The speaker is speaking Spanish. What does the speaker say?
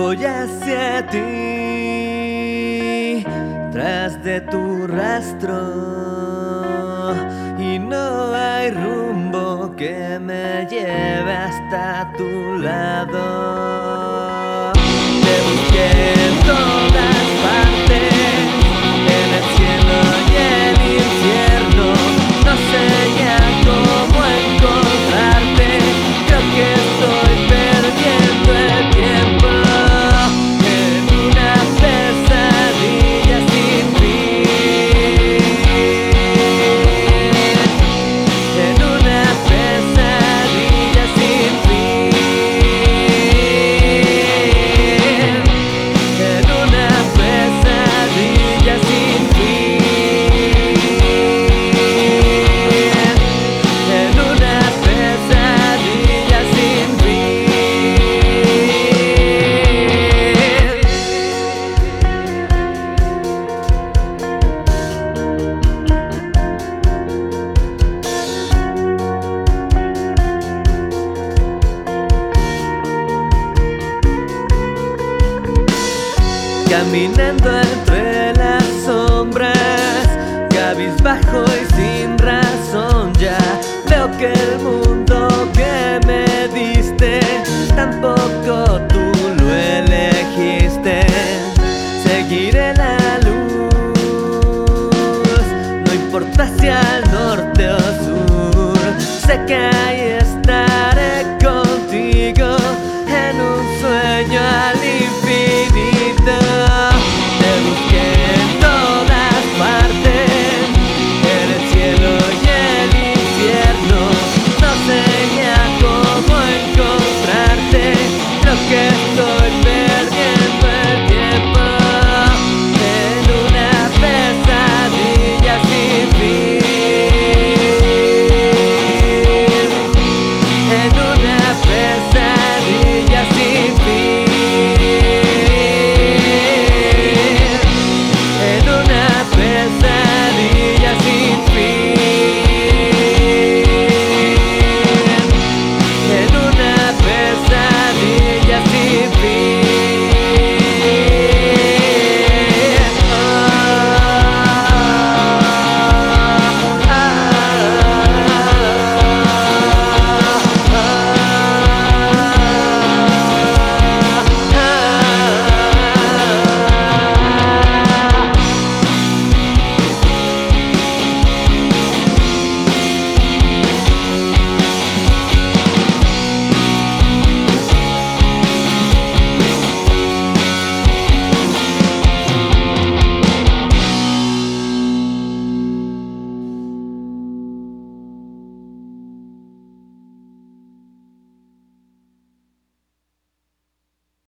Voy hacia ti, tras de tu rastro, y no hay rumbo que me lleve hasta tu lado. Te busqué en Caminando entre las sombras, cabizbajo y sin razón ya veo que el mundo que me diste tampoco tú lo elegiste. Seguiré la luz, no importa si al norte o sur, sé que ahí estaré contigo en un sueño al